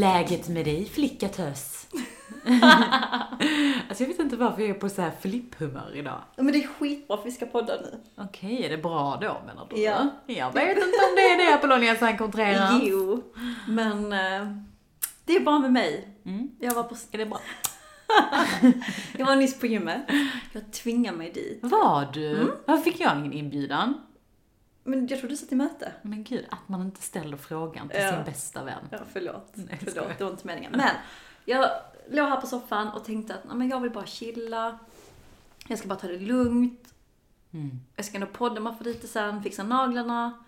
Läget med dig, flicka tös? alltså jag vet inte varför jag är på så här flipphumör idag. Men det är skitbra för vi ska podda nu. Okej, är det bra då menar du? Ja. Jag vet inte om det är det Apollonia San Contreras. Jo, men eh, det är bra med mig. Mm. Jag var, på, Är det bra? jag var nyss på gymmet. Jag tvingade mig dit. Var du? Varför fick jag ingen inbjudan? Men jag trodde du satt i möte. Men gud, att man inte ställer frågan till Ja. sin bästa vän. Ja, förlåt. Nej, förlåt, det var inte meningen. Men jag låg här på soffan och tänkte att men jag vill bara chilla. Jag ska bara ta det lugnt. Mm. Jag ska nog podda mig för lite sen, fixa naglarna.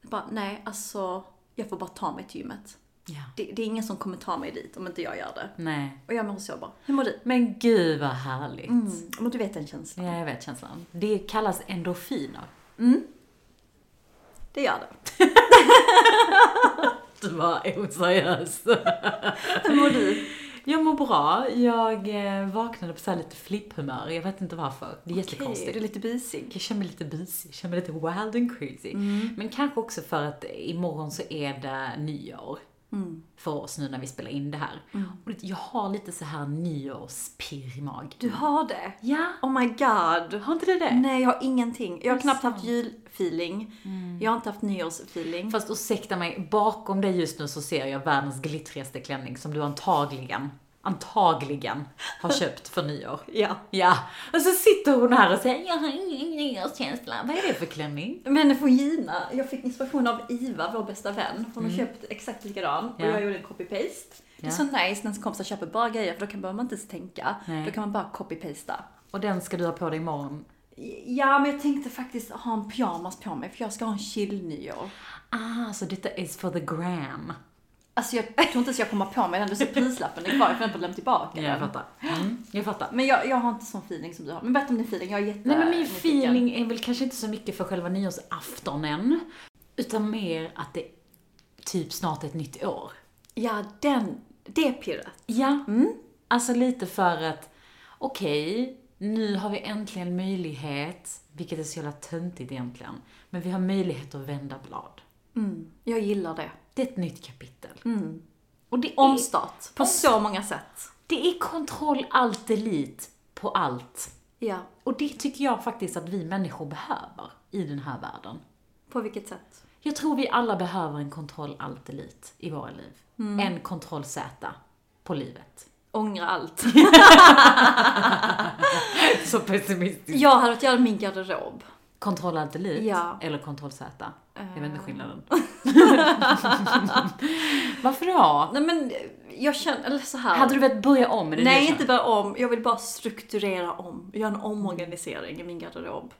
Jag bara, nej, alltså, jag får bara ta mig till gymmet. Ja. Det, det är ingen som kommer ta mig dit om inte jag gör det. Nej. Och jag mår så bra. Hur mår du? Men gud vad härligt. Mm. Men du vet den känslan. Ja, jag vet känslan. Det kallas endorfiner. Det gör det. Du var oseriös. Hur mår du? Jag mår bra. Jag eh, vaknade på så lite flipphumör. Jag vet inte varför. Det är Okej, jättekonstigt. du är lite busig. Jag känner mig lite busig, jag känner mig lite wild and crazy. Men kanske också för att imorgon så är det nyår. För oss nu när vi spelar in det här. Och det- jag har lite så här nyårspirr i magen. Du har det? Ja, Oh my god. har inte du det? Nej, jag har ingenting. Jag har knappt haft julfeeling. Jag har inte haft nyårsfeeling. Fast ursäkta mig, bakom dig just nu så ser jag världens glittrigaste klänning som du antagligen, antagligen har köpt för nyår. Ja. Ja, och så sitter hon här och säger jag har ingen nyårskänsla. Vad är det för klänning? Men från Gina, jag fick inspiration av Iva, vår bästa vän. Hon har köpt exakt likadan och Ja. jag gjorde en copy-paste. Det är Ja. så nice när ens kompisar köper bra grejer för då kan behöver man inte ens tänka. Nej. Då kan man bara copy-pasta. Och den ska du ha på dig imorgon. Ja, men jag tänkte faktiskt ha en pyjamas på mig för jag ska ha en chill-nyår. Ah, så detta is for the gram. Alltså jag tror inte ens jag kommer på mig den, du ser prislappen är kvar, jag får inte lämna tillbaka Ja, jag den. fattar. Mm, jag fattar. Men jag, jag har inte sån feeling som du har. Men berätta om din feeling, jag är jätte Nej men min nyfiken. feeling är väl kanske inte så mycket för själva nyårsaftonen. Utan mer att det typ snart är ett nytt år. Ja, den, det pirret. Ja. Alltså lite för att, okej, nu har vi äntligen möjlighet, vilket är så jävla töntigt egentligen, men vi har möjlighet att vända blad. Mm, jag gillar det. Det är ett nytt kapitel. Mm. Och det är, Omstart, på så många sätt. det är kontroll alt delete på allt. Ja, Och det tycker jag faktiskt att vi människor behöver i den här världen. på vilket sätt? Jag tror vi alla behöver en kontroll alt delete i våra liv. En kontroll Z på livet. Ångra allt. Så pessimistiskt. Jag hade varit göra min garderob. Kontroll alt delete Ja. eller kontroll Z? Jag vet inte Eh. skillnaden. Varför då? Nej men, jag känner, eller så här. Hade du velat börja om? Är det Nej, inte bara om. Jag vill bara strukturera om. Göra en omorganisering i min garderob.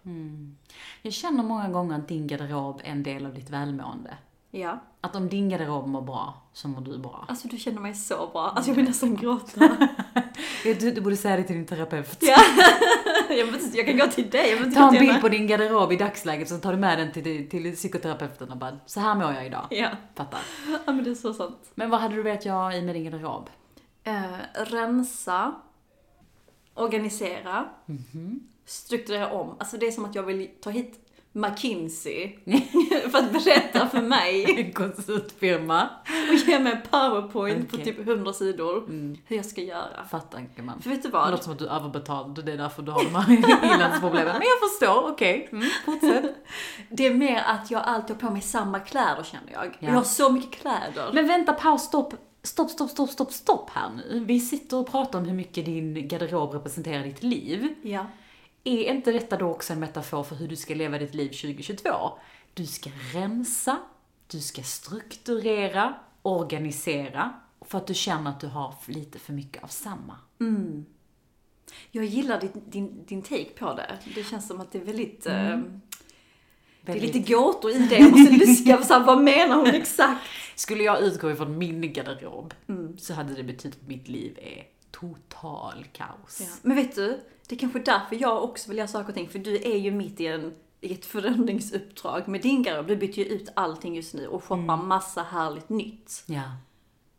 Jag känner många gånger att din garderob är en del av ditt välmående. Ja. Att om din garderob mår bra, så mår du bra. Alltså du känner mig så bra. Alltså jag vill nästan gråta. Du, du borde säga det till din terapeut. ja. jag, inte, jag kan gå till dig. Jag Ta en bild på din garderob i dagsläget, så tar du med den till, till psykoterapeuten och bara, så här mår jag idag. Ja. Fattar. ja, men det är så sant. Men vad hade du velat göra i med din garderob? Eh, rensa. Organisera. Mhm. Strukturera om. Alltså det är som att jag vill ta hit McKinsey för att berätta för mig En konsultfirma. och ge mig en powerpoint på Okej. typ 100 sidor Mm. hur jag ska göra. Fattar gumman. För vet du Det vad? låter som att du är överbetald, det är därför du har de här ilandsproblemen. Men jag förstår, okej. Mm, fortsätt. Det är mer att jag alltid har på mig samma kläder känner jag. Ja. Jag har så mycket kläder. Men vänta, paus, stopp. Stopp, stopp, stopp, stopp, stopp här nu. Vi sitter och pratar om hur mycket din garderob representerar ditt liv. Ja. Är inte detta då också en metafor för hur du ska leva ditt liv 2022? Du ska rensa, du ska strukturera, organisera, för att du känner att du har lite för mycket av samma. Jag gillar din, din, din take på det. Det känns som att det är väldigt... eh, Det är lite gåtor i det. Jag måste på så här, vad menar hon exakt? Skulle jag utgå ifrån min garderob så hade det betytt att mitt liv är total kaos. Ja. Men vet du, det är kanske därför jag också vill göra saker och ting. För du är ju mitt i, en, i ett förändringsuppdrag med din garderob. Du byter ju ut allting just nu och shoppar massa härligt nytt. Ja.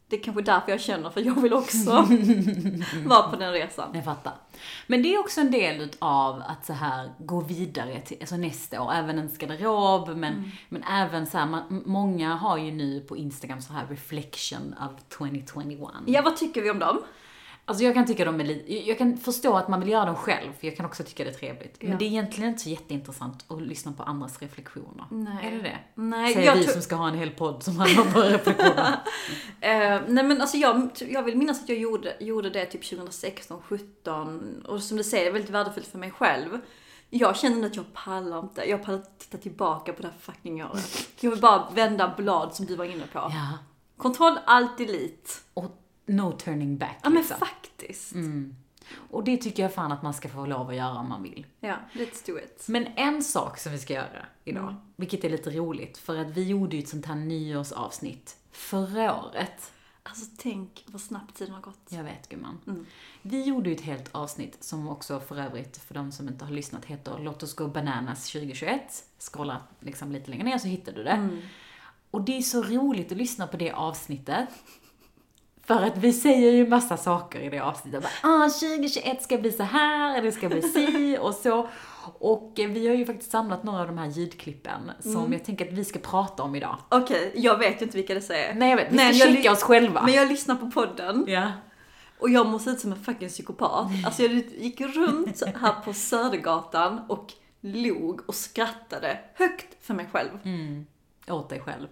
det är kanske därför jag känner, för jag vill också vara på den resan. Jag fattar. Men det är också en del av att så här gå vidare till alltså nästa år, även ens garderob, men, Mm. men även så här, man, många har ju nu på Instagram så här reflection of 2021. Ja, vad tycker vi om dem? Alltså jag kan tycka de är lite, jag kan förstå att man vill göra dem själv, för jag kan också tycka det är trevligt. Ja. Men det är egentligen inte så jätteintressant att lyssna på andras reflektioner. Nej. Är det det? Nej, Säger jag vi som ska ha en hel podd som handlar om våra reflektioner. Eh, nej men alltså jag, jag vill minnas att jag gjorde, gjorde det typ 2016, 17 och som du säger, väldigt värdefullt för mig själv. Jag känner att jag pallar inte, jag pallar inte titta tillbaka på det här fucking året. Jag vill bara vända blad som du var inne på. ja. Kontroll, allt delete. Och no turning back Ja men liksom. faktiskt. Och det tycker jag fan att man ska få lov att göra om man vill. Ja, let's do it. Men en sak som vi ska göra idag, Mm. vilket är lite roligt, för att vi gjorde ju ett sånt här nyårsavsnitt förra året. Alltså tänk vad snabbt tiden har gått. Jag vet gumman. Mm. Vi gjorde ju ett helt avsnitt som också för övrigt, för de som inte har lyssnat, heter Låt oss gå bananas 2021. Scrolla liksom lite längre ner så hittar du det. Mm. Och det är så roligt att lyssna på det avsnittet. För att vi säger ju massa saker i det avsnittet. Bara, ah, 2021 ska bli så här, eller det ska bli si och så. Och vi har ju faktiskt samlat några av de här ljudklippen som Mm. jag tänker att vi ska prata om idag. Okej, jag vet ju inte vilka det är. Nej jag vet, vi Men ska checka oss själva. Men jag lyssnar på podden Ja. och jag måste ut som en fucking psykopat. Alltså jag gick runt här på Södergatan och log och skrattade högt för mig själv. Mm. Åt dig själv.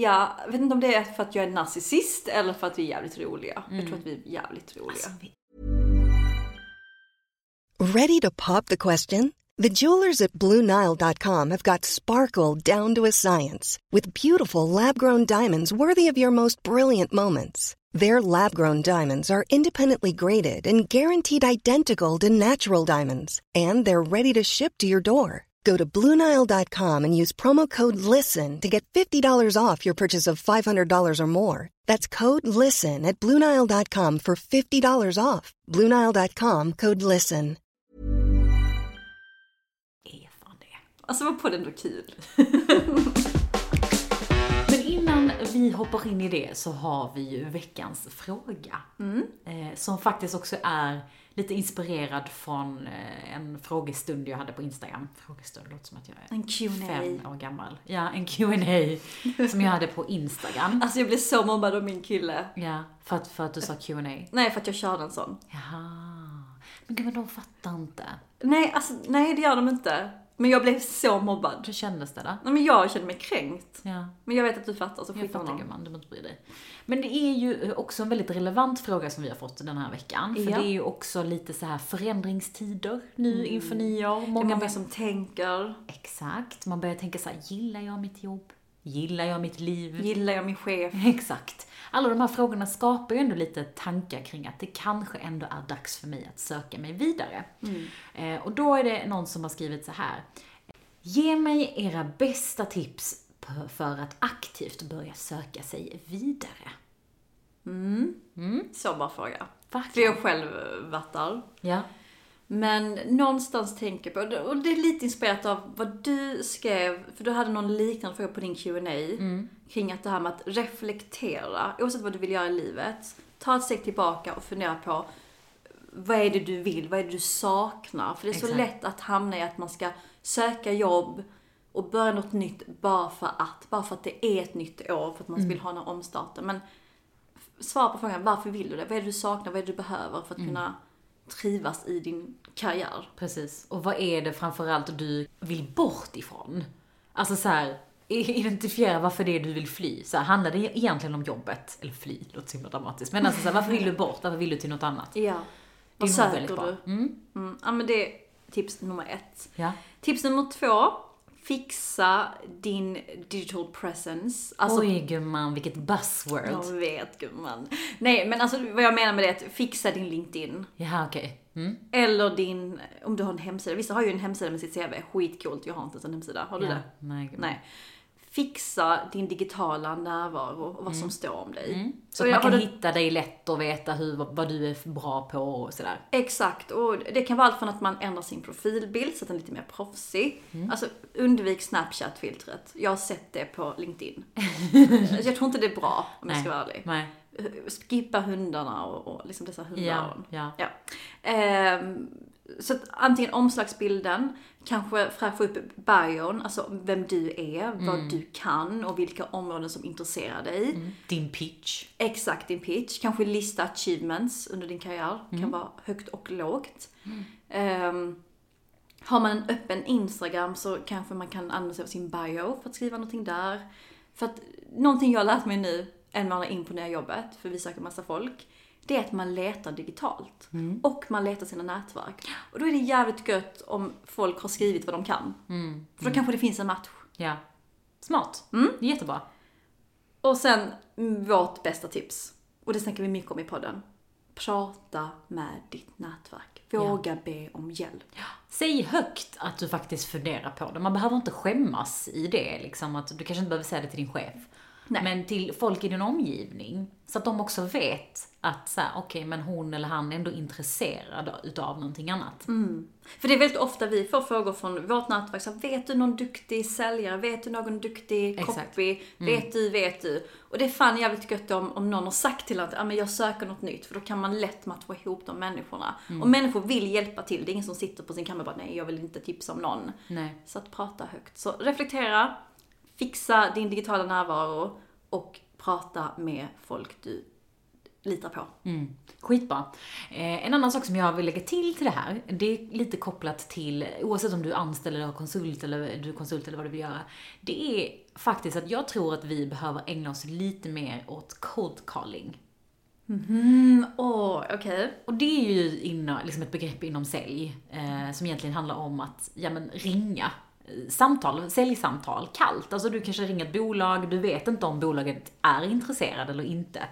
Jag vet inte om det är för att jag är narcissist eller för att vi är jävligt roliga. Jag tror att vi är jävligt roliga. Alltså, vi- Ready to pop the question? The jewelers at BlueNile.com have got sparkle down to a science with beautiful lab grown diamonds worthy of your most brilliant moments. Their lab grown diamonds are independently graded and guaranteed identical to natural diamonds, and they're ready to ship to your door. Go to BlueNile.com and use promo code LISTEN to get $50 off your purchase of $500 or more. That's code LISTEN at BlueNile.com for $50 off. BlueNile.com code LISTEN. är fan det. Alltså var podden då kul? Men innan vi hoppar in i det så har vi ju veckans fråga. Eh, som faktiskt också är lite inspirerad från eh, en frågestund jag hade på Instagram. Frågestund låter som att jag är En Q&A. fem år gammal. Ja, en Q&A som jag hade på Instagram. Alltså jag blev så mobbad av min kille. Ja, för att, för att du sa Q&A. Nej, för att jag körde en sån. Jaha. Men gud, men de fattar inte. Nej, alltså nej det gör de inte. Men jag blev så mobbad. Hur kändes det då? Nej men jag kände mig kränkt. Ja. Men jag vet att du fattar, så Jag skit i fattar honom. gumman, du behöver inte bry dig. Men det är ju också en väldigt relevant fråga som vi har fått den här veckan. För Ja. det är ju också lite så här förändringstider nu inför nyår. Det är Många många som tänker, Exakt, man börjar tänka så här, gillar jag mitt jobb? Gillar jag mitt liv? gillar jag min chef? Exakt. Alla de här frågorna skapar ju ändå lite tankar kring att det kanske ändå är dags för mig att söka mig vidare. Eh, och då är det någon som har skrivit så här. Ge mig era bästa tips för att aktivt börja söka sig vidare. Så bara fråga. För Verkligen. jag själv varit där. Ja. Men någonstans tänker på, och det är lite inspirerat av vad du skrev, för du hade någon liknande fråga på din Q&A kring att det här med att reflektera, oavsett vad du vill göra i livet, ta ett steg tillbaka och fundera på vad är det du vill, vad är det du saknar? För det är så Exakt. lätt att hamna i att man ska söka jobb och börja något nytt bara för att, bara för att det är ett nytt år, för att man vill ha den här omstarten. Men svara på frågan, varför vill du det? Vad är det du saknar? Vad är det du behöver för att kunna trivas i din karriär? Precis. Och vad är det framförallt du vill bort ifrån? Alltså så här, identifiera varför det är du vill fly. Så här, handlar det egentligen om jobbet? Eller fly, låter så himla dramatiskt. Men alltså så här, varför vill du bort? Varför vill du till något annat? Ja. Vad söker du? Mm. Mm. Ja men det är tips nummer ett. Ja. Tips nummer två. Fixa din digital presence. Alltså, Oj gumman, vilket buzzword. jag vet gumman. Nej men alltså vad jag menar med det är att fixa din LinkedIn. Jaha, okej. Mm. Eller din, om du har en hemsida. Vissa har ju en hemsida med sitt CV. Skitcoolt, jag har inte ens en hemsida. Har du Ja. det? Nej, gumman. Nej. Fixa din digitala närvaro och vad som står om dig. Mm. Så att man kan det- hitta dig lätt och veta hur, vad du är bra på och sådär. Exakt, och det kan vara allt från att man ändrar sin profilbild så att den är lite mer proffsig. Mm. Alltså undvik Snapchat-filtret. Jag har sett det på LinkedIn. jag tror inte det är bra om jag ska vara ärlig. Nej. skippa hundarna och, och liksom dessa hundar. Ja, ja. Ja. Ehm, så antingen omslagsbilden, kanske fräscha upp bion, alltså vem du är, vad Mm. du kan och vilka områden som intresserar dig. Din pitch. Exakt din pitch. Kanske lista achievements under din karriär. Mm. Kan vara högt och lågt. Ehm, har man en öppen Instagram så kanske man kan använda sig av sin bio för att skriva någonting där. För att någonting jag har lärt mig nu, en månad in på nya jobbet, för vi söker massa folk, det är att man letar digitalt. Mm. Och man letar sina nätverk. Och då är det jävligt gött om folk har skrivit vad de kan. Mm. För då kanske det finns en match. Ja. Smart. Jättebra. Och sen mm, vårt bästa tips. Och det snackar vi mycket om i podden. Prata med ditt nätverk. Våga be om hjälp. Säg högt att du faktiskt funderar på det. Man behöver inte skämmas i det. Liksom, att du kanske inte behöver säga det till din chef. Nej. Men till folk i din omgivning. Så att de också vet att så här, okej, men hon eller han är ändå intresserad utav någonting annat. För det är väldigt ofta vi får frågor från vårt nätverk. Så här, vet du någon duktig säljare? Vet du någon duktig copy? Vet du, vet du? Och det är fan jävligt gött om, om någon har sagt till att ah, men jag söker något nytt. För då kan man lätt matcha ihop de människorna. Och människor vill hjälpa till. Det är ingen som sitter på sin kammare och bara nej, jag vill inte tipsa om någon. Nej. Så att prata högt. Så reflektera, fixa din digitala närvaro och prata med folk du litar på. Mm. Skitbra. Eh, en annan sak som jag vill lägga till till det här, det är lite kopplat till, oavsett om du är anställd eller konsult eller du är konsult eller vad du vill göra, det är faktiskt att jag tror att vi behöver ägna oss lite mer åt cold calling. Mm, åh, okej. Och det är ju inom, liksom ett begrepp inom sälj, eh, som egentligen handlar om att, ja men ringa. Samtal, säljsamtal, kallt. Alltså du kanske ringer ett bolag, du vet inte om bolaget är intresserad eller inte.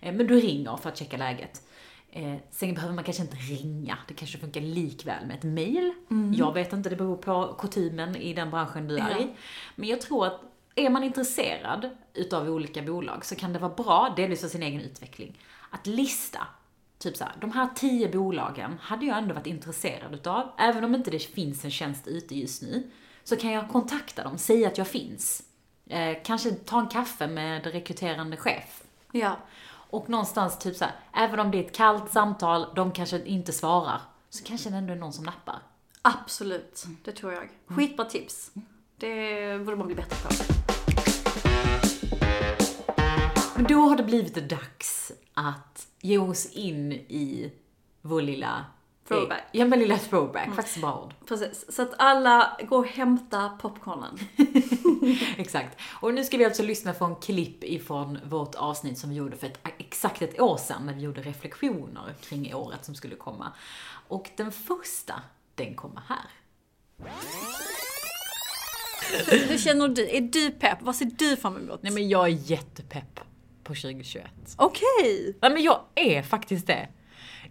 Eh, men du ringer för att checka läget. Eh, sen behöver man kanske inte ringa, det kanske funkar likväl med ett mail. Jag vet inte, det beror på kutymen i den branschen du är i. Men jag tror att är man intresserad utav olika bolag så kan det vara bra, delvis för sin egen utveckling, att lista Typ såhär, de här tio bolagen hade jag ändå varit intresserad utav. Även om inte det finns en tjänst ute just nu, så kan jag kontakta dem, säga att jag finns. Eh, kanske ta en kaffe med rekryterande chef. Ja. Och någonstans typ såhär, även om det är ett kallt samtal, de kanske inte svarar, så kanske det ändå är någon som nappar. Absolut, det tror jag. Skitbra tips. Det borde man bli bättre på. Men då har det blivit dags att ge oss in i vår lilla... Throwback. Ja, men lilla throwback. Faktiskt bra ord. Precis, så att alla går och hämta popcornen. Exakt. Och nu ska vi alltså lyssna på en klipp ifrån vårt avsnitt som vi gjorde för ett, exakt ett år sedan, när vi gjorde reflektioner kring året som skulle komma. Och den första, den kommer här. Hur känner du? Är du pepp? Vad ser du fram emot? Nej men jag är jättepepp på 2021. Okej! Nej men jag är faktiskt det.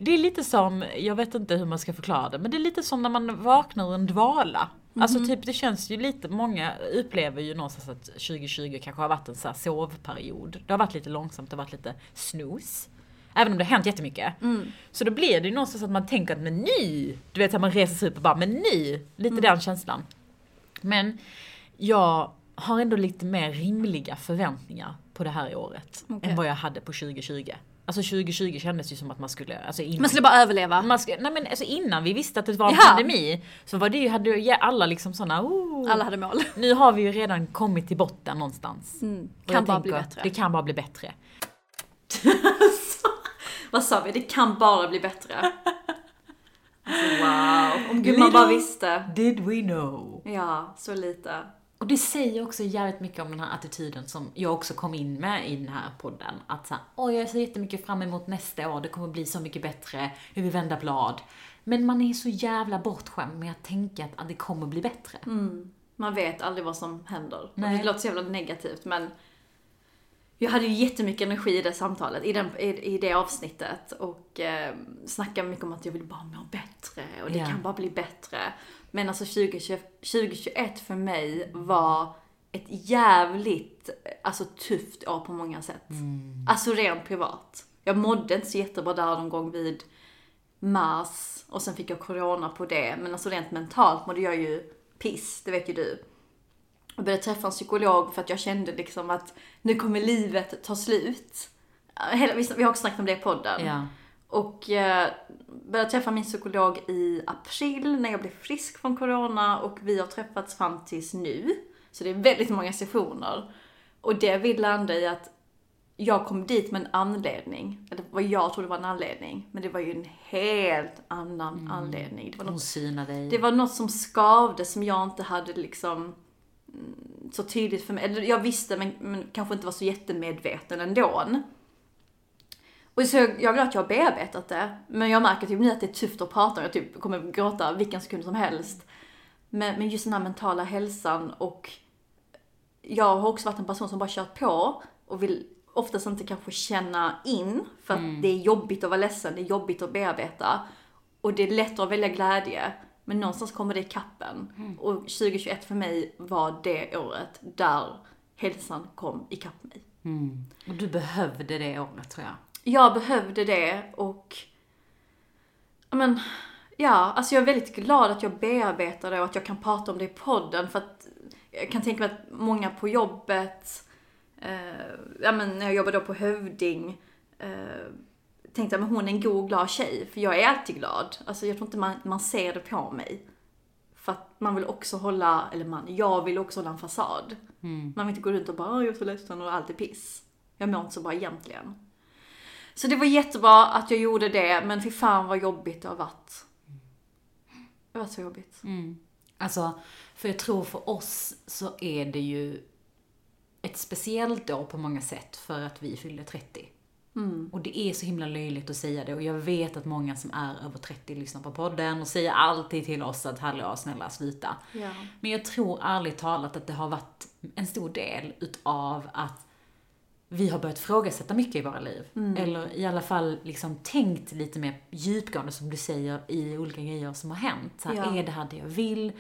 Det är lite som, jag vet inte hur man ska förklara det, men det är lite som när man vaknar ur en dvala. Alltså typ det känns ju lite, många upplever ju någonstans att 2020 kanske har varit en så här sovperiod. Det har varit lite långsamt, det har varit lite snooze. Även om det har hänt jättemycket. Så då blir det ju någonstans att man tänker att men nu! Du vet att man reser sig upp och bara men nu! Lite den känslan. Men jag har ändå lite mer rimliga förväntningar på det här året. Okej. Än vad jag hade på 2020. Alltså 2020 kändes ju som att man skulle, alltså innan, Man skulle bara överleva. man skulle, nej men alltså innan vi visste att det var en Jaha. pandemi, så var det ju, hade ju alla liksom såna, oh, Alla hade mål. nu har vi ju redan kommit till botten någonstans. Och Kan bara bli bättre. Det kan bara bli bättre. Vad sa vi? Det kan bara bli bättre. Alltså wow. Om gumman bara Little visste. Did we know? Ja, så lite. Och det säger också jävligt mycket om den här attityden som jag också kom in med i den här podden. Att såhär, åh jag ser jättemycket fram emot nästa år, det kommer bli så mycket bättre, hur vi vänder blad. Men man är så jävla bortskämd med att tänka att, att det kommer bli bättre. Man vet aldrig vad som händer. Nej. Det låter så jävla negativt men jag hade ju jättemycket energi i det samtalet, i, den, i, i det avsnittet och eh, snackade mycket om att jag vill bara må bättre och det Ja. kan bara bli bättre. Men alltså 2020, 2021 för mig var ett jävligt, alltså tufft år på många sätt. Alltså rent privat. Jag mådde inte så jättebra där någon gång vid mars och sen fick jag corona på det. Men alltså rent mentalt mådde jag ju piss, det vet ju du. Jag började träffa en psykolog för att jag kände liksom att nu kommer livet ta slut. vi har också snackat om det i podden. Ja. Och eh, började träffa min psykolog i april när jag blev frisk från corona och vi har träffats fram tills nu. Så det är väldigt många sessioner. Och det vill landa i att jag kom dit med en anledning. Eller vad jag trodde var en anledning. Men det var ju en helt annan anledning. Det var, Hon något, dig. det var något som skavde som jag inte hade liksom mm, så tydligt för mig. Eller jag visste men, men kanske inte var så jättemedveten ändå. Och så jag, jag vill att jag har bearbetat det. Men jag märker typ nu att det är tufft att prata om. Jag typ kommer gråta vilken sekund som helst. Men, men just den här mentala hälsan och jag har också varit en person som bara kört på och vill oftast inte kanske känna in för att det är jobbigt att vara ledsen, det är jobbigt att bearbeta. Och det är lätt att välja glädje, men någonstans kommer det i kappen. Och 2021 för mig var det året där hälsan kom i kapp mig. Mm. Och du behövde det året tror jag. Jag behövde det och... Men, ja, alltså jag är väldigt glad att jag bearbetar det och att jag kan prata om det i podden för att jag kan tänka mig att många på jobbet, eh, ja men när jag jobbade då på Hövding, eh, tänkte att hon är en god, glad tjej. För jag är alltid glad. Alltså jag tror inte man, man ser det på mig. För att man vill också hålla, eller man, jag vill också hålla en fasad. Man vill inte gå runt och bara, "Åh, jag är så ledsen och allt är piss. Jag mår inte så bra egentligen. Så det var jättebra att jag gjorde det, men fy fan vad jobbigt det har varit. Det har varit så jobbigt. Alltså, för jag tror för oss så är det ju ett speciellt år på många sätt för att vi fyllde 30. Och det är så himla löjligt att säga det och jag vet att många som är över 30 lyssnar på podden och säger alltid till oss att hallå snälla sluta. Ja. Men jag tror ärligt talat att det har varit en stor del utav att vi har börjat frågasätta mycket i våra liv. Eller i alla fall liksom tänkt lite mer djupgående, som du säger, i olika grejer som har hänt. Så här, Ja. Är det här det jag vill?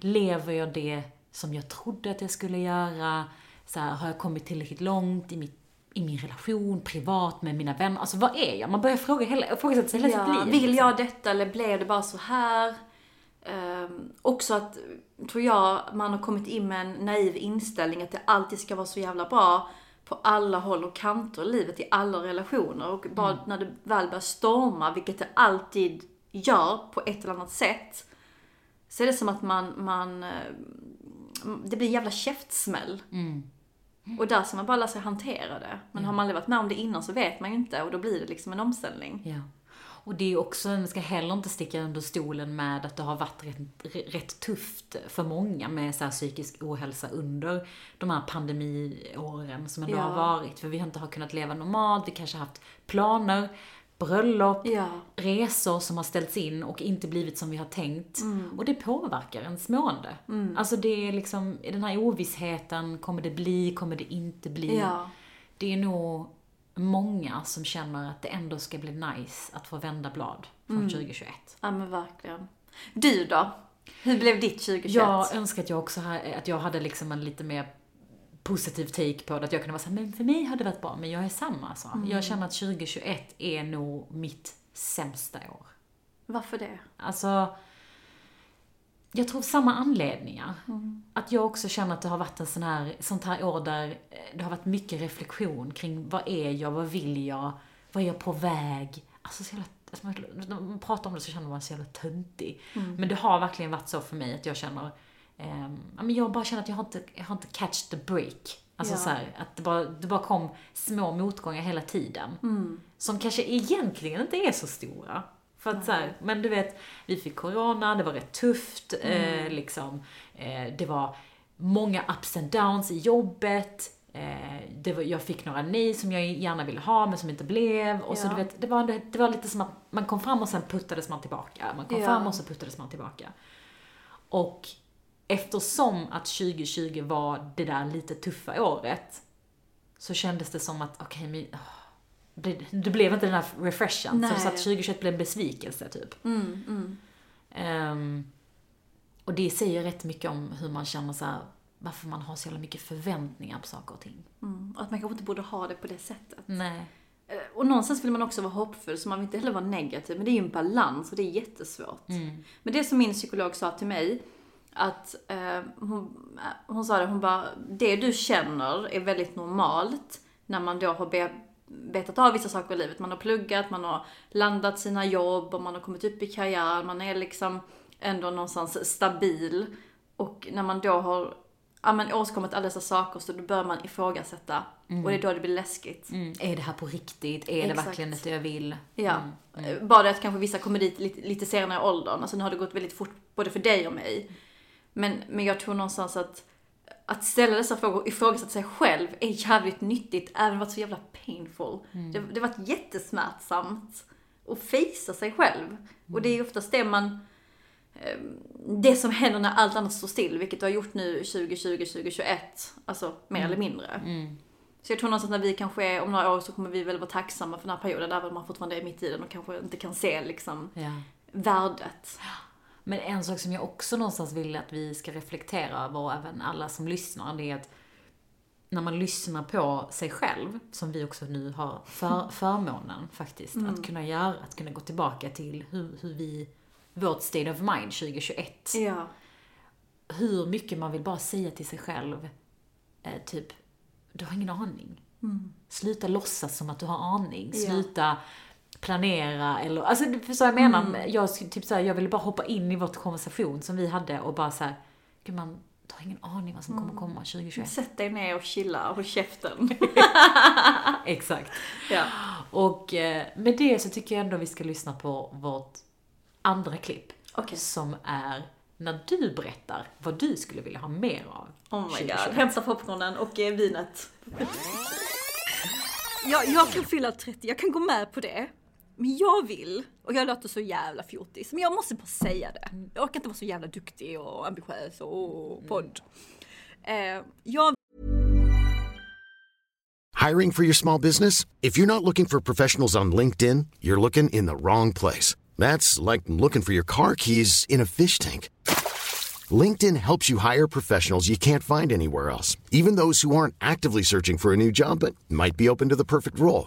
Lever jag det som jag trodde att jag skulle göra? Så här, har jag kommit tillräckligt långt i, mitt, i min relation, privat, med mina vänner? Alltså vad är jag? Man börjar fråga hela, ifrågasätta sig hela Ja, sitt liv. vill liksom. jag detta eller blev det bara så här? Ehm, också att, tror jag, man har kommit in med en naiv inställning att det alltid ska vara så jävla bra på alla håll och kanter i livet, i alla relationer. Och bara när det väl börjar storma, vilket det alltid gör på ett eller annat sätt, så är det som att man, man eh, det blir en jävla käftsmäll. Och där ska man bara lära sig hantera det. Men har man aldrig varit med om det innan så vet man ju inte och då blir det liksom en omställning. Ja. Och det är också, man ska heller inte sticka under stolen med att det har varit rätt, rätt tufft för många med så psykisk ohälsa under de här pandemiåren som ändå Ja. har varit. För vi har inte har kunnat leva normalt, vi kanske har haft planer, bröllop, Ja. resor som har ställts in och inte blivit som vi har tänkt. Och det påverkar ens mående. Alltså det är liksom, i den här ovissheten, kommer det bli, kommer det inte bli? Ja. Det är nog många som känner att det ändå ska bli nice att få vända blad från 2021. Ja men verkligen. Du då? Hur blev ditt 2021? Jag önskar att jag också att jag hade liksom en lite mer positiv take på det. Att jag kunde vara såhär, men för mig har det varit bra, men jag är samma alltså. Jag känner att 2021 är nog mitt sämsta år. Varför det? Alltså, jag tror samma anledningar. Att jag också känner att det har varit en sån här, sånt här år där eh, det har varit mycket reflektion kring vad är jag, vad vill jag, vad är jag på väg? Alltså så jävla, alltså när man pratar om det så känner man sig jävla töntig. Men det har verkligen varit så för mig att jag känner, men jag bara känner att jag har inte, jag har inte catch the break. Alltså Ja. så här, att det bara, det bara kom små motgångar hela tiden. Som kanske egentligen inte är så stora. För att så här, men du vet, vi fick corona, det var rätt tufft, eh, liksom. Eh, det var många ups and downs i jobbet. Eh, det var, jag fick några nej som jag gärna ville ha, men som inte blev. Och så Ja. du vet, det var, det var lite som att man kom fram och sen puttades man tillbaka. Man kom Ja. fram och så puttades man tillbaka. Och eftersom att 2020 var det där lite tuffa året, så kändes det som att, okej, men åh, det, blev inte den här refreshen. Så, Nej. så att 2021 blev en besvikelse, typ. Mm, mm. Ehm, och det säger rätt mycket om hur man känner så här, varför man har så jävla mycket förväntningar på saker och ting. Mm. Och att man kanske inte borde ha det på det sättet. Nej. Eh, Och någonstans vill man också vara hoppfull, så man vill inte heller vara negativ. Men det är ju en balans och det är jättesvårt. Men det som min psykolog sa till mig, att eh, hon, eh, hon sa det, hon bara, det du känner är väldigt normalt när man då har betat av vissa saker i livet. Man har pluggat, man har landat sina jobb och man har kommit upp i karriären. Man är liksom ändå någonstans stabil. Och när man då har ja, men åstadkommit alla dessa saker så då börjar man ifrågasätta. Och det är då det blir läskigt. Mm. Är det här på riktigt? Är det Exakt. verkligen det jag vill? Ja. Eh, Bara det att kanske vissa kommer dit lite, lite senare i åldern. Alltså nu har det gått väldigt fort både för dig och mig. Men, men jag tror någonstans att att ställa dessa frågor ifrågasätta sig själv är jävligt nyttigt, även om det varit så jävla painful. Det, det har varit jättesmärtsamt att fejsa sig själv. Och det är ju oftast det man, eh, det som händer när allt annat står still, vilket du har gjort nu 2020, 2021, alltså mer eller mindre. Så jag tror någonstans när vi kanske är, om några år så kommer vi väl vara tacksamma för den här perioden, även om man fortfarande är mitt i den och kanske inte kan se liksom Ja. värdet. Men en sak som jag också någonstans vill att vi ska reflektera över, och även alla som lyssnar, det är att när man lyssnar på sig själv, som vi också nu har för, förmånen faktiskt, att kunna göra, att kunna gå tillbaka till hur, hur vi, vårt state of mind 2021. Ja. Hur mycket man vill bara säga till sig själv, eh, typ, du har ingen aning. Sluta låtsas som att du har aning. Ja. Planera eller, alltså du förstår jag menar? Jag, sk- typ såhär, jag ville bara hoppa in i vår konversation som vi hade och bara såhär, gud man har ingen aning vad som kommer komma 2021. Sätt dig ner och chilla och håll käften. Exakt. ja. Och eh, med det så tycker jag ändå vi ska lyssna på vårt andra klipp. Okej. Som är när du berättar vad du skulle vilja ha mer av Oh my 2021. god. Hämta popcornen och eh, vinet. Jag, jag kan fylla 30, jag kan gå med på det. Men jag vill, och jag låter så jävla fjortis, men jag måste bara säga det. Jag orkar inte vara så jävla duktig och ambitiös och podd. Eh, jag Hiring for your small business? If you're not looking for professionals on LinkedIn, you're looking in the wrong place. That's like looking for your car keys in a fish tank. LinkedIn helps you hire professionals you can't find anywhere else, even those who aren't actively searching for a new job but might be open to the perfect role.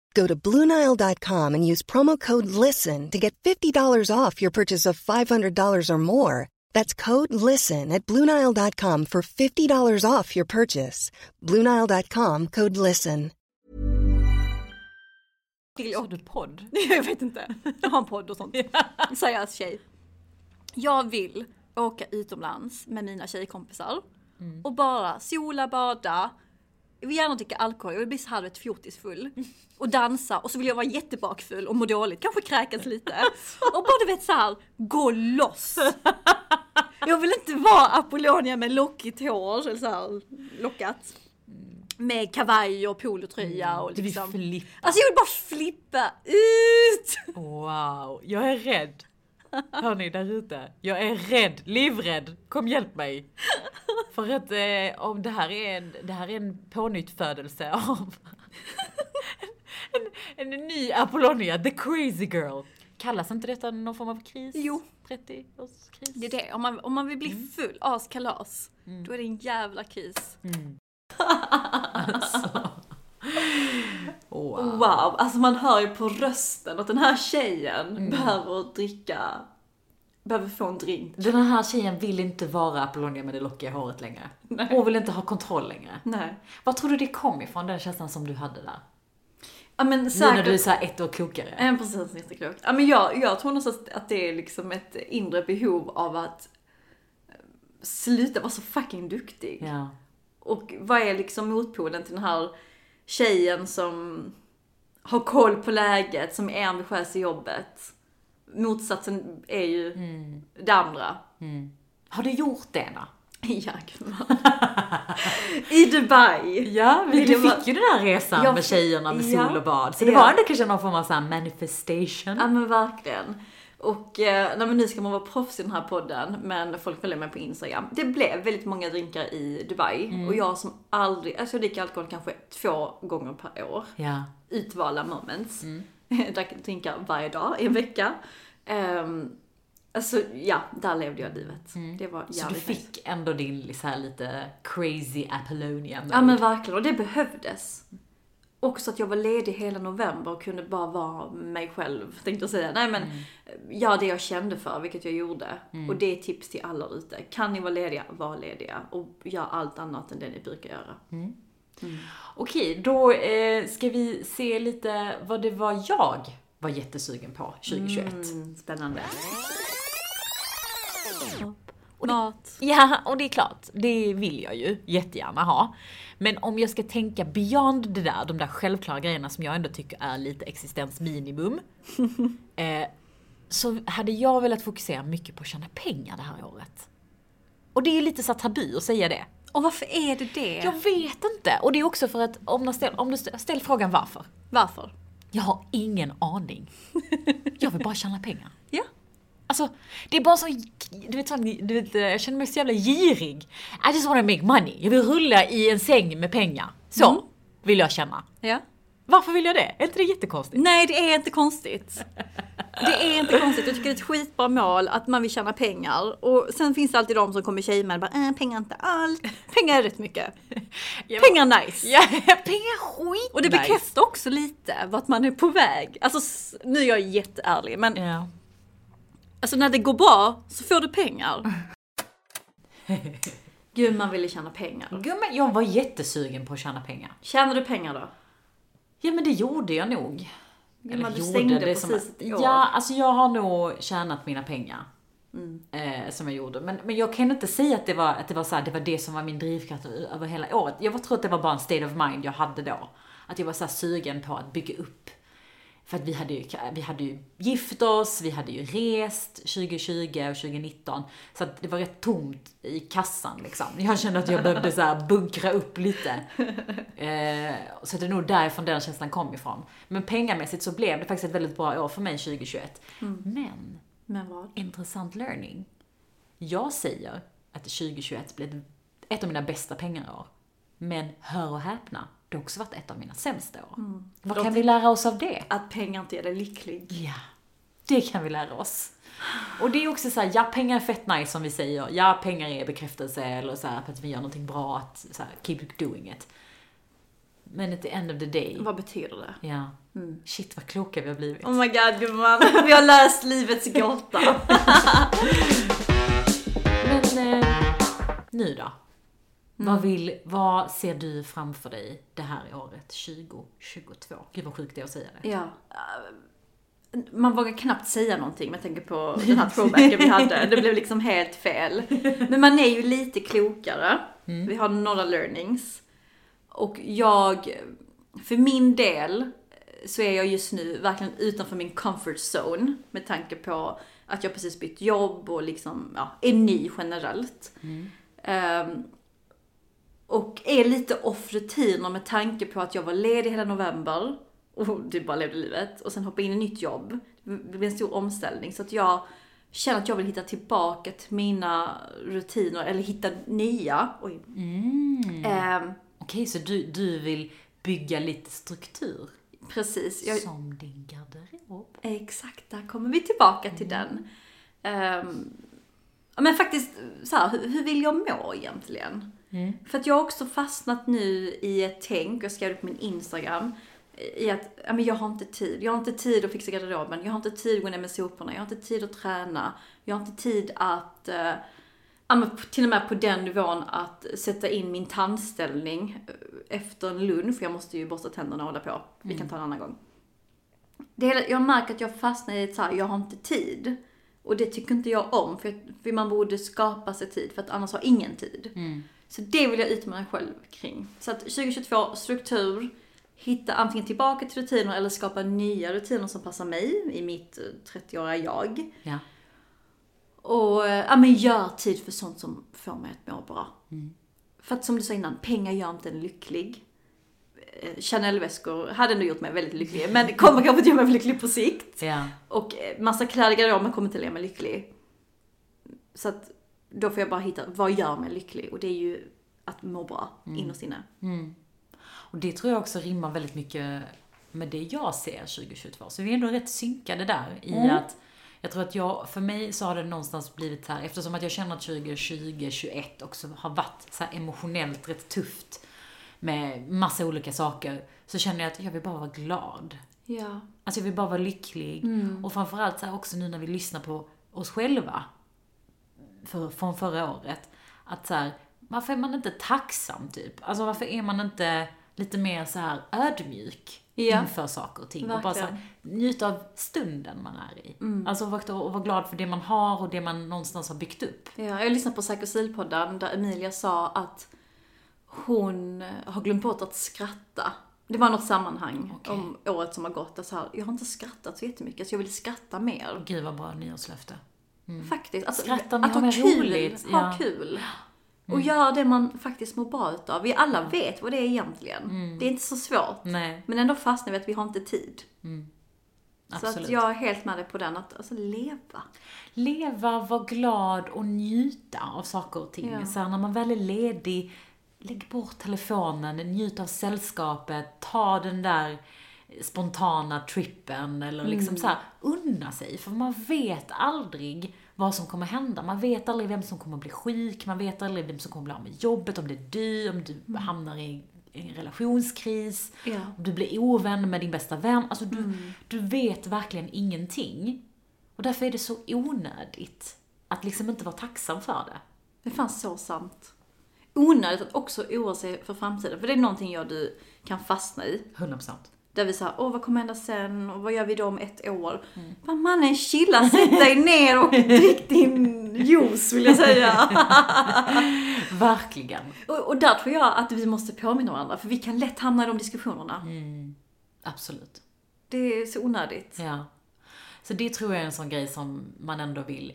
Go to Bluenile.com and use promo code LISTEN to get $50 off your purchase of $500 or more. That's code LISTEN at Bluenile.com for $50 off your purchase. Bluenile.com code LISTEN. Har du podd? Jag vet inte. Jag har en podd och sånt. Seriös tjej. Jag vill åka utomlands med mina tjejkompisar. Och bara sola, bada. Jag vill gärna dricka alkohol, jag vill bli så här vet, fjortisfull. Och dansa och så vill jag vara jättebakfull och må dåligt, kanske kräkas lite. Och bara du vet så här, gå loss. Jag vill inte vara Apollonia med lockigt hår, eller så här, lockat. Med kavaj och polotröja och Du vill liksom. flippa. Alltså jag vill bara flippa ut! Wow, jag är rädd. Hör ni där ute? Jag är rädd, livrädd. Kom hjälp mig. För att eh, om det här är en, det här är en pånyttfödelse av en, en ny Apollonia, the crazy girl. Kallas inte detta någon form av kris? Jo. 30-årskris? Det är det, om man, om man vill bli full, askalas, då är det en jävla kris. Wow. Wow, alltså man hör ju på rösten att den här tjejen behöver dricka, behöver få en drink. Den här tjejen vill inte vara Apollonia med det lockiga håret längre. Hon vill inte ha kontroll längre. Nej. Vad tror du det kom ifrån, den känslan som du hade där? Ja men Nu när säkert. du är såhär ett år klokare. Ja precis, jätteklokt. Ja men jag, jag tror någonstans att det är liksom ett inre behov av att eh, sluta vara så fucking duktig. Ja. Och vad är liksom motpolen till den här tjejen som har koll på läget, som är ambitiös i jobbet? Motsatsen är ju det andra. Har du gjort det då? Ja, I Dubai. Ja, Vill du fick ju den här resan Jag med tjejerna med sol och bad. Så det Ja. var ändå kanske någon form av så manifestation. Ja men verkligen. Och eh, nej, men nu ska man vara proffs i den här podden, men folk följer mig på Instagram. Det blev väldigt många drinkar i Dubai. Och jag som aldrig, alltså jag dricker alkohol kanske två gånger per år. Ja. Utvalda moments. Drack drinkar varje dag i en vecka. Um, alltså ja, där levde jag livet. Det var Så du fick ändå din så här lite crazy Apollonia Ja men verkligen, och det behövdes. Också att jag var ledig hela november och kunde bara vara mig själv, tänkte jag säga. Nej men, ja det jag kände för, vilket jag gjorde. Och det är tips till alla ute. Kan ni vara lediga, var lediga. Och gör allt annat än det ni brukar göra. Okej, då eh, ska vi se lite vad det var jag var jättesugen på 2021. Mm, spännande. Mat. Ja, och det är klart, det vill jag ju jättegärna ha. Men om jag ska tänka beyond det där, de där självklara grejerna som jag ändå tycker är lite existensminimum. eh, så hade jag velat fokusera mycket på att tjäna pengar det här året. Och det är lite så tabu att säga det. Och varför är det det? Jag vet inte. Och det är också för att om du ställer, om du ställer ställ frågan varför. Varför? Jag har ingen aning. Jag vill bara tjäna pengar. Ja. Alltså, det är bara så, du vet, sån, du vet, jag känner mig så jävla girig. I just wanna make money. Jag vill rulla i en säng med pengar. Så Mm. vill jag känna. Ja. Varför vill jag det? Är inte det jättekonstigt? Nej, det är inte konstigt. Det är inte konstigt. Jag tycker det är ett skitbra mål att man vill tjäna pengar. Och sen finns det alltid de som kommer tjejmän och bara, äh, pengar är inte allt. Pengar är rätt mycket. Pengar är nice. Ja, pengar skit Och det nice. bekräftar också lite vart man är på väg. Alltså, nu är jag jätteärlig, men Ja. Alltså när det går bra så får du pengar. Gud, man ville tjäna pengar. Gumman, jag var jättesugen på att tjäna pengar. Tjänar du pengar då? Ja men det gjorde jag nog. Gumman, du stängde det är som- precis ett år. Ja, alltså jag har nog tjänat mina pengar. Mm. Eh, som jag gjorde. Men, men jag kan inte säga att det var, att det var så här, det var det som var min drivkraft över hela året. Jag tror att det var bara en state of mind jag hade då. Att jag var så sugen på att bygga upp. För att vi hade, ju, vi hade ju gift oss, vi hade ju rest 2020 och 2019. Så att det var rätt tomt i kassan liksom. Jag kände att jag behövde så här bunkra upp lite. Eh, så det är nog därifrån den känslan kom ifrån. Men pengamässigt så blev det faktiskt ett väldigt bra år för mig 2021. Men, Men vad? intressant learning. Jag säger att 2021 blev ett- ett av mina bästa pengarår. Men hör och häpna, det har också varit ett av mina sämsta år. Vad kan vi lära oss av det? Att pengar inte gör dig lycklig. Ja, det kan vi lära oss. Och det är också så här, ja pengar är fett nice som vi säger. Ja, pengar är bekräftelse eller så här, för att vi gör någonting bra, att så här, keep doing it. Men at the end of the day, Vad betyder det? ja. Shit vad kloka vi har blivit. Oh my god gumman, vi har läst livets gåta. Men eh, nu då? Vad, vill, vad ser du framför dig det här året 2022? Gud vad sjukt det är att säga det. Ja. eh, Man vågar knappt säga någonting med tanke på den här throwbacken vi hade. Det blev liksom helt fel. Men man är ju lite klokare. Vi har några learnings. Och jag, för min del, så är jag just nu verkligen utanför min comfort zone. Med tanke på att jag precis bytt jobb och liksom, ja, är ny generellt. Ehm, och är lite off rutiner med tanke på att jag var ledig hela november och du bara levde livet och sen hoppa in i nytt jobb. Det blir en stor omställning så att jag känner att jag vill hitta tillbaka till mina rutiner eller hitta nya. Oj. Ehm, Okej, så du, du vill bygga lite struktur? precis. Jag, Som din garderob? Exakt, där kommer vi tillbaka till den. Ja, men faktiskt, så här, hur, hur vill jag må egentligen? För att jag har också fastnat nu i ett tänk, jag skrev det på min Instagram, i att ja, men jag har inte tid. Jag har inte tid att fixa garderoben, jag har inte tid att gå ner med soporna, jag har inte tid att träna, jag har inte tid att eh, Ja, till och med på den nivån att sätta in min tandställning eh, efter en lunch, för jag måste ju borsta tänderna och hålla på. Vi kan ta en annan gång. Det hela, jag märker att jag fastnar i ett så här, jag har inte tid. Och det tycker inte jag om, för, för man borde skapa sig tid, för att annars har ingen tid. Så det vill jag utmana själv kring. Så att 2022, struktur, hitta antingen tillbaka till rutiner eller skapa nya rutiner som passar mig i mitt eh, 30-åriga jag. Ja. Och eh, ja, men gör tid för sånt som får mig att må bra. För att som du sa innan, pengar gör inte en lycklig. eh, Chanel-väskor hade ändå gjort mig väldigt lycklig. Men det kommer kanske inte göra mig lycklig på sikt. Ja. Och eh, massa kläder i garderoben kommer inte göra mig lycklig. Så att då får jag bara hitta, vad gör mig lycklig? Och det är ju att må bra innerst inne. Och det tror jag också rimmar väldigt mycket med det jag ser 2022. Så vi är ändå rätt synkade där i att jag tror att jag, för mig så har det någonstans blivit här, eftersom att jag känner att 2020, 2021 också har varit så emotionellt rätt tufft med massa olika saker, så känner jag att jag vill bara vara glad. Ja. Alltså jag vill bara vara lycklig. Och framförallt så också nu när vi lyssnar på oss själva för, från förra året. Att så här, varför är man inte tacksam typ? Alltså varför är man inte lite mer så här ödmjuk Ja. inför saker och ting? Och bara så här, Verkligen. njuta av stunden man är i. Alltså och vara- glad för det man har och det man någonstans har byggt upp. Ja, jag lyssnade på Psykosil-podden där Emilia sa att hon har glömt bort att skratta. Det var något sammanhang Okej. om året som har gått. Så här, jag har inte skrattat så jättemycket så jag vill skratta mer. Gud vad bra nyårslöfte. Faktiskt. Alltså, Skratta att ha kul. roligt. Ha Ja. Mm. kul. Och göra det man faktiskt mår bra utav. Vi alla vet vad det är egentligen. Mm. Det är inte så svårt. Nej, Men ändå fastnar vi att vi har inte tid. Så absolut. att jag är helt med dig på den, att alltså leva. Leva, vara glad och njuta av saker och ting. Ja. Så här, när man väl är ledig, lägg bort telefonen, njut av sällskapet, ta den där spontana trippen eller liksom så här, unna sig. För man vet aldrig vad som kommer hända. Man vet aldrig vem som kommer bli sjuk, man vet aldrig vem som kommer bli av med jobbet, om det är du, om du hamnar i en relationskris, Ja. om du blir ovän med din bästa vän. Alltså du, du vet verkligen ingenting. Och därför är det så onödigt att liksom inte vara tacksam för det. Det är fan så sant. Onödigt att också oroa sig för framtiden. För det är någonting jag du kan fastna i. 100%. Där vi säger, åh vad kommer hända sen och vad gör vi då om ett år? Vad mannen chilla, sätt dig ner och drick din juice vill jag säga. Verkligen. och, och där tror jag att vi måste påminna varandra för vi kan lätt hamna i de diskussionerna. Absolut. Det är så onödigt. Ja. Så det tror jag är en sån grej som man ändå vill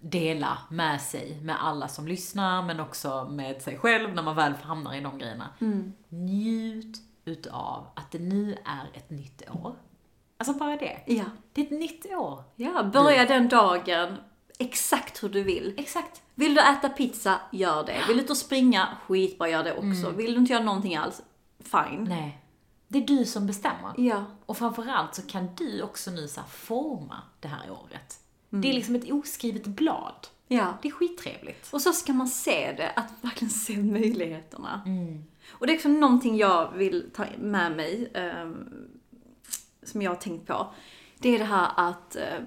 dela med sig, med alla som lyssnar, men också med sig själv när man väl hamnar i de grejerna. Njut utav att det nu är ett nytt år. Alltså bara det. Ja. Det är ett nytt år. Ja, börja den dagen exakt hur du vill. Exakt. Vill du äta pizza, gör det. Vill du ut och springa, skitbra, gör det också. Vill du inte göra någonting alls, fine. Nej. Det är du som bestämmer. Ja. Och framförallt så kan du också nu så forma det här året. Det är liksom ett oskrivet blad. Ja. Det är skittrevligt. Och så ska man se det, att verkligen se möjligheterna. Och det är också någonting jag vill ta med mig, ehm, som jag har tänkt på. Det är det här att, eh,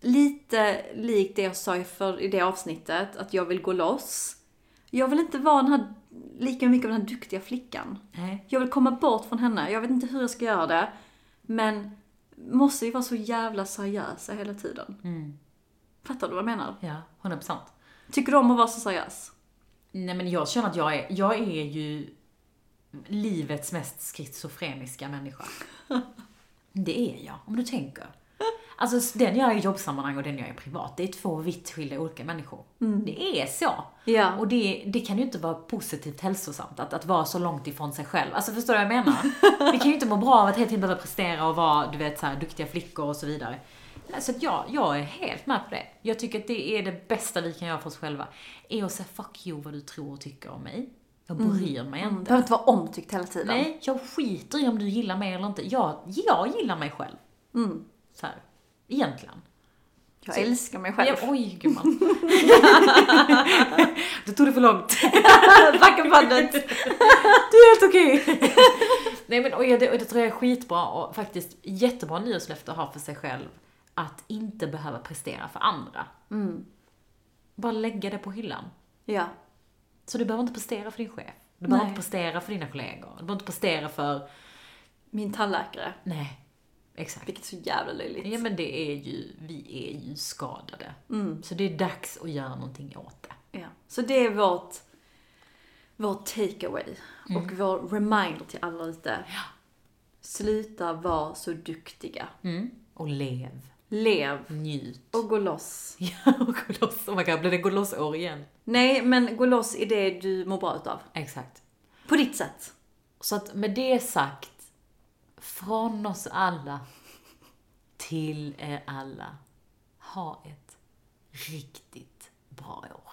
lite likt det jag sa i, för, i det avsnittet, att jag vill gå loss. Jag vill inte vara den här, lika mycket av den här duktiga flickan. Nej. Jag vill komma bort från henne. Jag vet inte hur jag ska göra det. Men måste vi vara så jävla seriösa hela tiden? Fattar du vad jag menar? Ja, 100%. Tycker du om att vara så seriös? Nej men jag känner att jag är, jag är ju livets mest schizofreniska människa. Det är jag, om du tänker. Alltså den jag är i jobbsammanhang och den jag är privat, det är två vitt skilda olika människor. Det är så. Ja. Och det, det kan ju inte vara positivt hälsosamt att, att vara så långt ifrån sig själv. Alltså förstår du vad jag menar? Vi kan ju inte må bra av att hela tiden behöva prestera och vara, du vet, så här, duktiga flickor och så vidare. Så att jag, jag är helt med på det. Jag tycker att det är det bästa vi kan göra för oss själva. Är att säga fuck you vad du tror och tycker om mig. Jag bryr mig Det inte. behöver inte vara omtyckt hela tiden. Nej, jag skiter i om du gillar mig eller inte. Jag, jag gillar mig själv. Så här, egentligen. Jag älskar mig själv. Ja, oj, gumman. du tog det för långt. Backa bandet. Du är helt okej. Nej men och det, och det tror jag är skitbra och faktiskt jättebra nyårslöfte att ha för sig själv. Att inte behöva prestera för andra. Bara lägga det på hyllan. Ja. Så du behöver inte prestera för din chef. Du behöver Nej. inte prestera för dina kollegor. Du behöver inte prestera för... Min tandläkare. Nej, exakt. Vilket är så jävla löjligt. Ja men det är ju, vi är ju skadade. Så det är dags att göra någonting åt det. Ja. Så det är vårt, vårt takeaway. Mm. Och vår reminder till alla ute. Sluta vara så duktiga. Mm. Och lev. Lev. Njut. Och gå loss. Ja, och gå loss. Oh my god, blir det gå loss-år igen? Nej, men gå loss i det du mår bra utav. Exakt. På ditt sätt. Så att med det sagt, från oss alla till er alla, ha ett riktigt bra år.